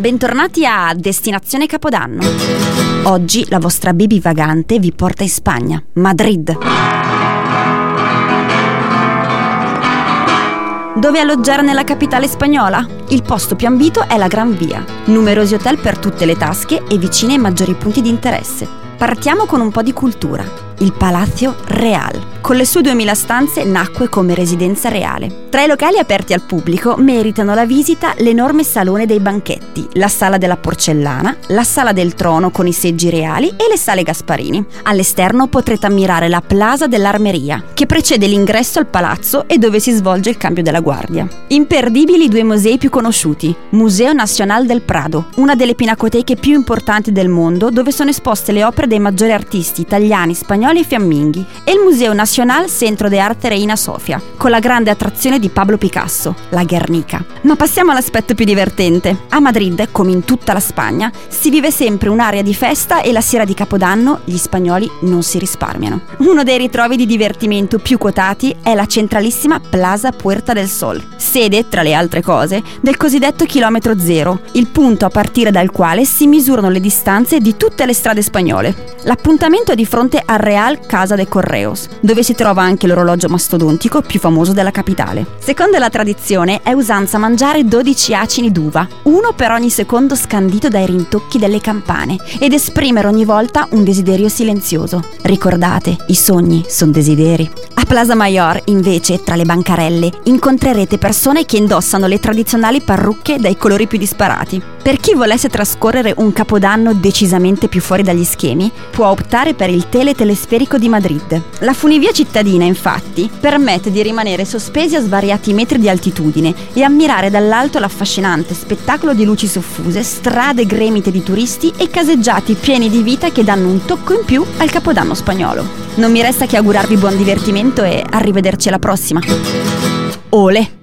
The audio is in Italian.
bentornati a Destinazione Capodanno. Oggi la vostra baby vagante vi porta in Spagna, Madrid. Dove alloggiare nella capitale spagnola? Il posto più ambito è la Gran Via. Numerosi hotel per tutte le tasche e vicine ai maggiori punti di interesse. Partiamo con un po' di cultura il Palazzo Real. Con le sue 2000 stanze nacque come residenza reale. Tra i locali aperti al pubblico meritano la visita l'enorme salone dei banchetti, la sala della porcellana, la sala del trono con i seggi reali e le sale Gasparini. All'esterno potrete ammirare la Plaza dell'Armeria, che precede l'ingresso al palazzo e dove si svolge il cambio della guardia. Imperdibili i due musei più conosciuti. Museo Nacional del Prado, una delle pinacoteche più importanti del mondo dove sono esposte le opere dei maggiori artisti italiani, spagnoli spagnoli fiamminghi e il Museo Nacional Centro de Arte Reina Sofia, con la grande attrazione di Pablo Picasso, la Guernica. Ma passiamo all'aspetto più divertente. A Madrid, come in tutta la Spagna, si vive sempre un'area di festa e la sera di Capodanno gli spagnoli non si risparmiano. Uno dei ritrovi di divertimento più quotati è la centralissima Plaza Puerta del Sol, sede, tra le altre cose, del cosiddetto chilometro zero, il punto a partire dal quale si misurano le distanze di tutte le strade spagnole. L'appuntamento è di fronte al Real Casa de Correos, dove si trova anche l'orologio mastodontico più famoso della capitale. Secondo la tradizione è usanza mangiare 12 acini d'uva, uno per ogni secondo scandito dai rintocchi delle campane, ed esprimere ogni volta un desiderio silenzioso. Ricordate, i sogni sono desideri. A Plaza Mayor, invece, tra le bancarelle, incontrerete persone che indossano le tradizionali parrucche dai colori più disparati. Per chi volesse trascorrere un capodanno decisamente più fuori dagli schemi, può optare per il teletelesferico di Madrid. La funivia cittadina, infatti, permette di rimanere sospesi a svariati metri di altitudine e ammirare dall'alto l'affascinante spettacolo di luci soffuse, strade gremite di turisti e caseggiati pieni di vita che danno un tocco in più al capodanno spagnolo. Non mi resta che augurarvi buon divertimento e arrivederci alla prossima. Ole!